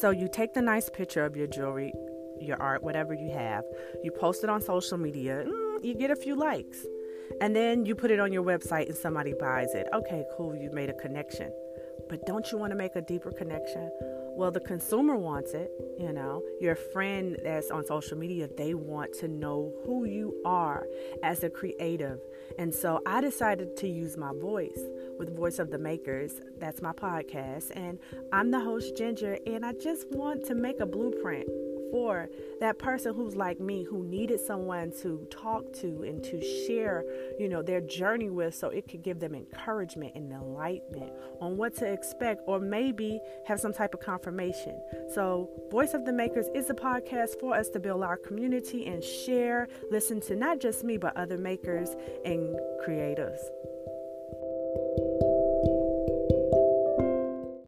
So you take the nice picture of your jewelry, your art, whatever you have, you post it on social media, mm, you get a few likes. And then you put it on your website and somebody buys it. Okay, cool, you made a connection. But don't you want to make a deeper connection? Well, the consumer wants it, you know. Your friend that's on social media, they want to know who you are as a creative. And so I decided to use my voice with Voice of the Makers. That's my podcast. And I'm the host, Ginger, and I just want to make a blueprint for that person who's like me who needed someone to talk to and to share you know their journey with so it could give them encouragement and enlightenment on what to expect or maybe have some type of confirmation. So voice of the makers is a podcast for us to build our community and share listen to not just me but other makers and creatives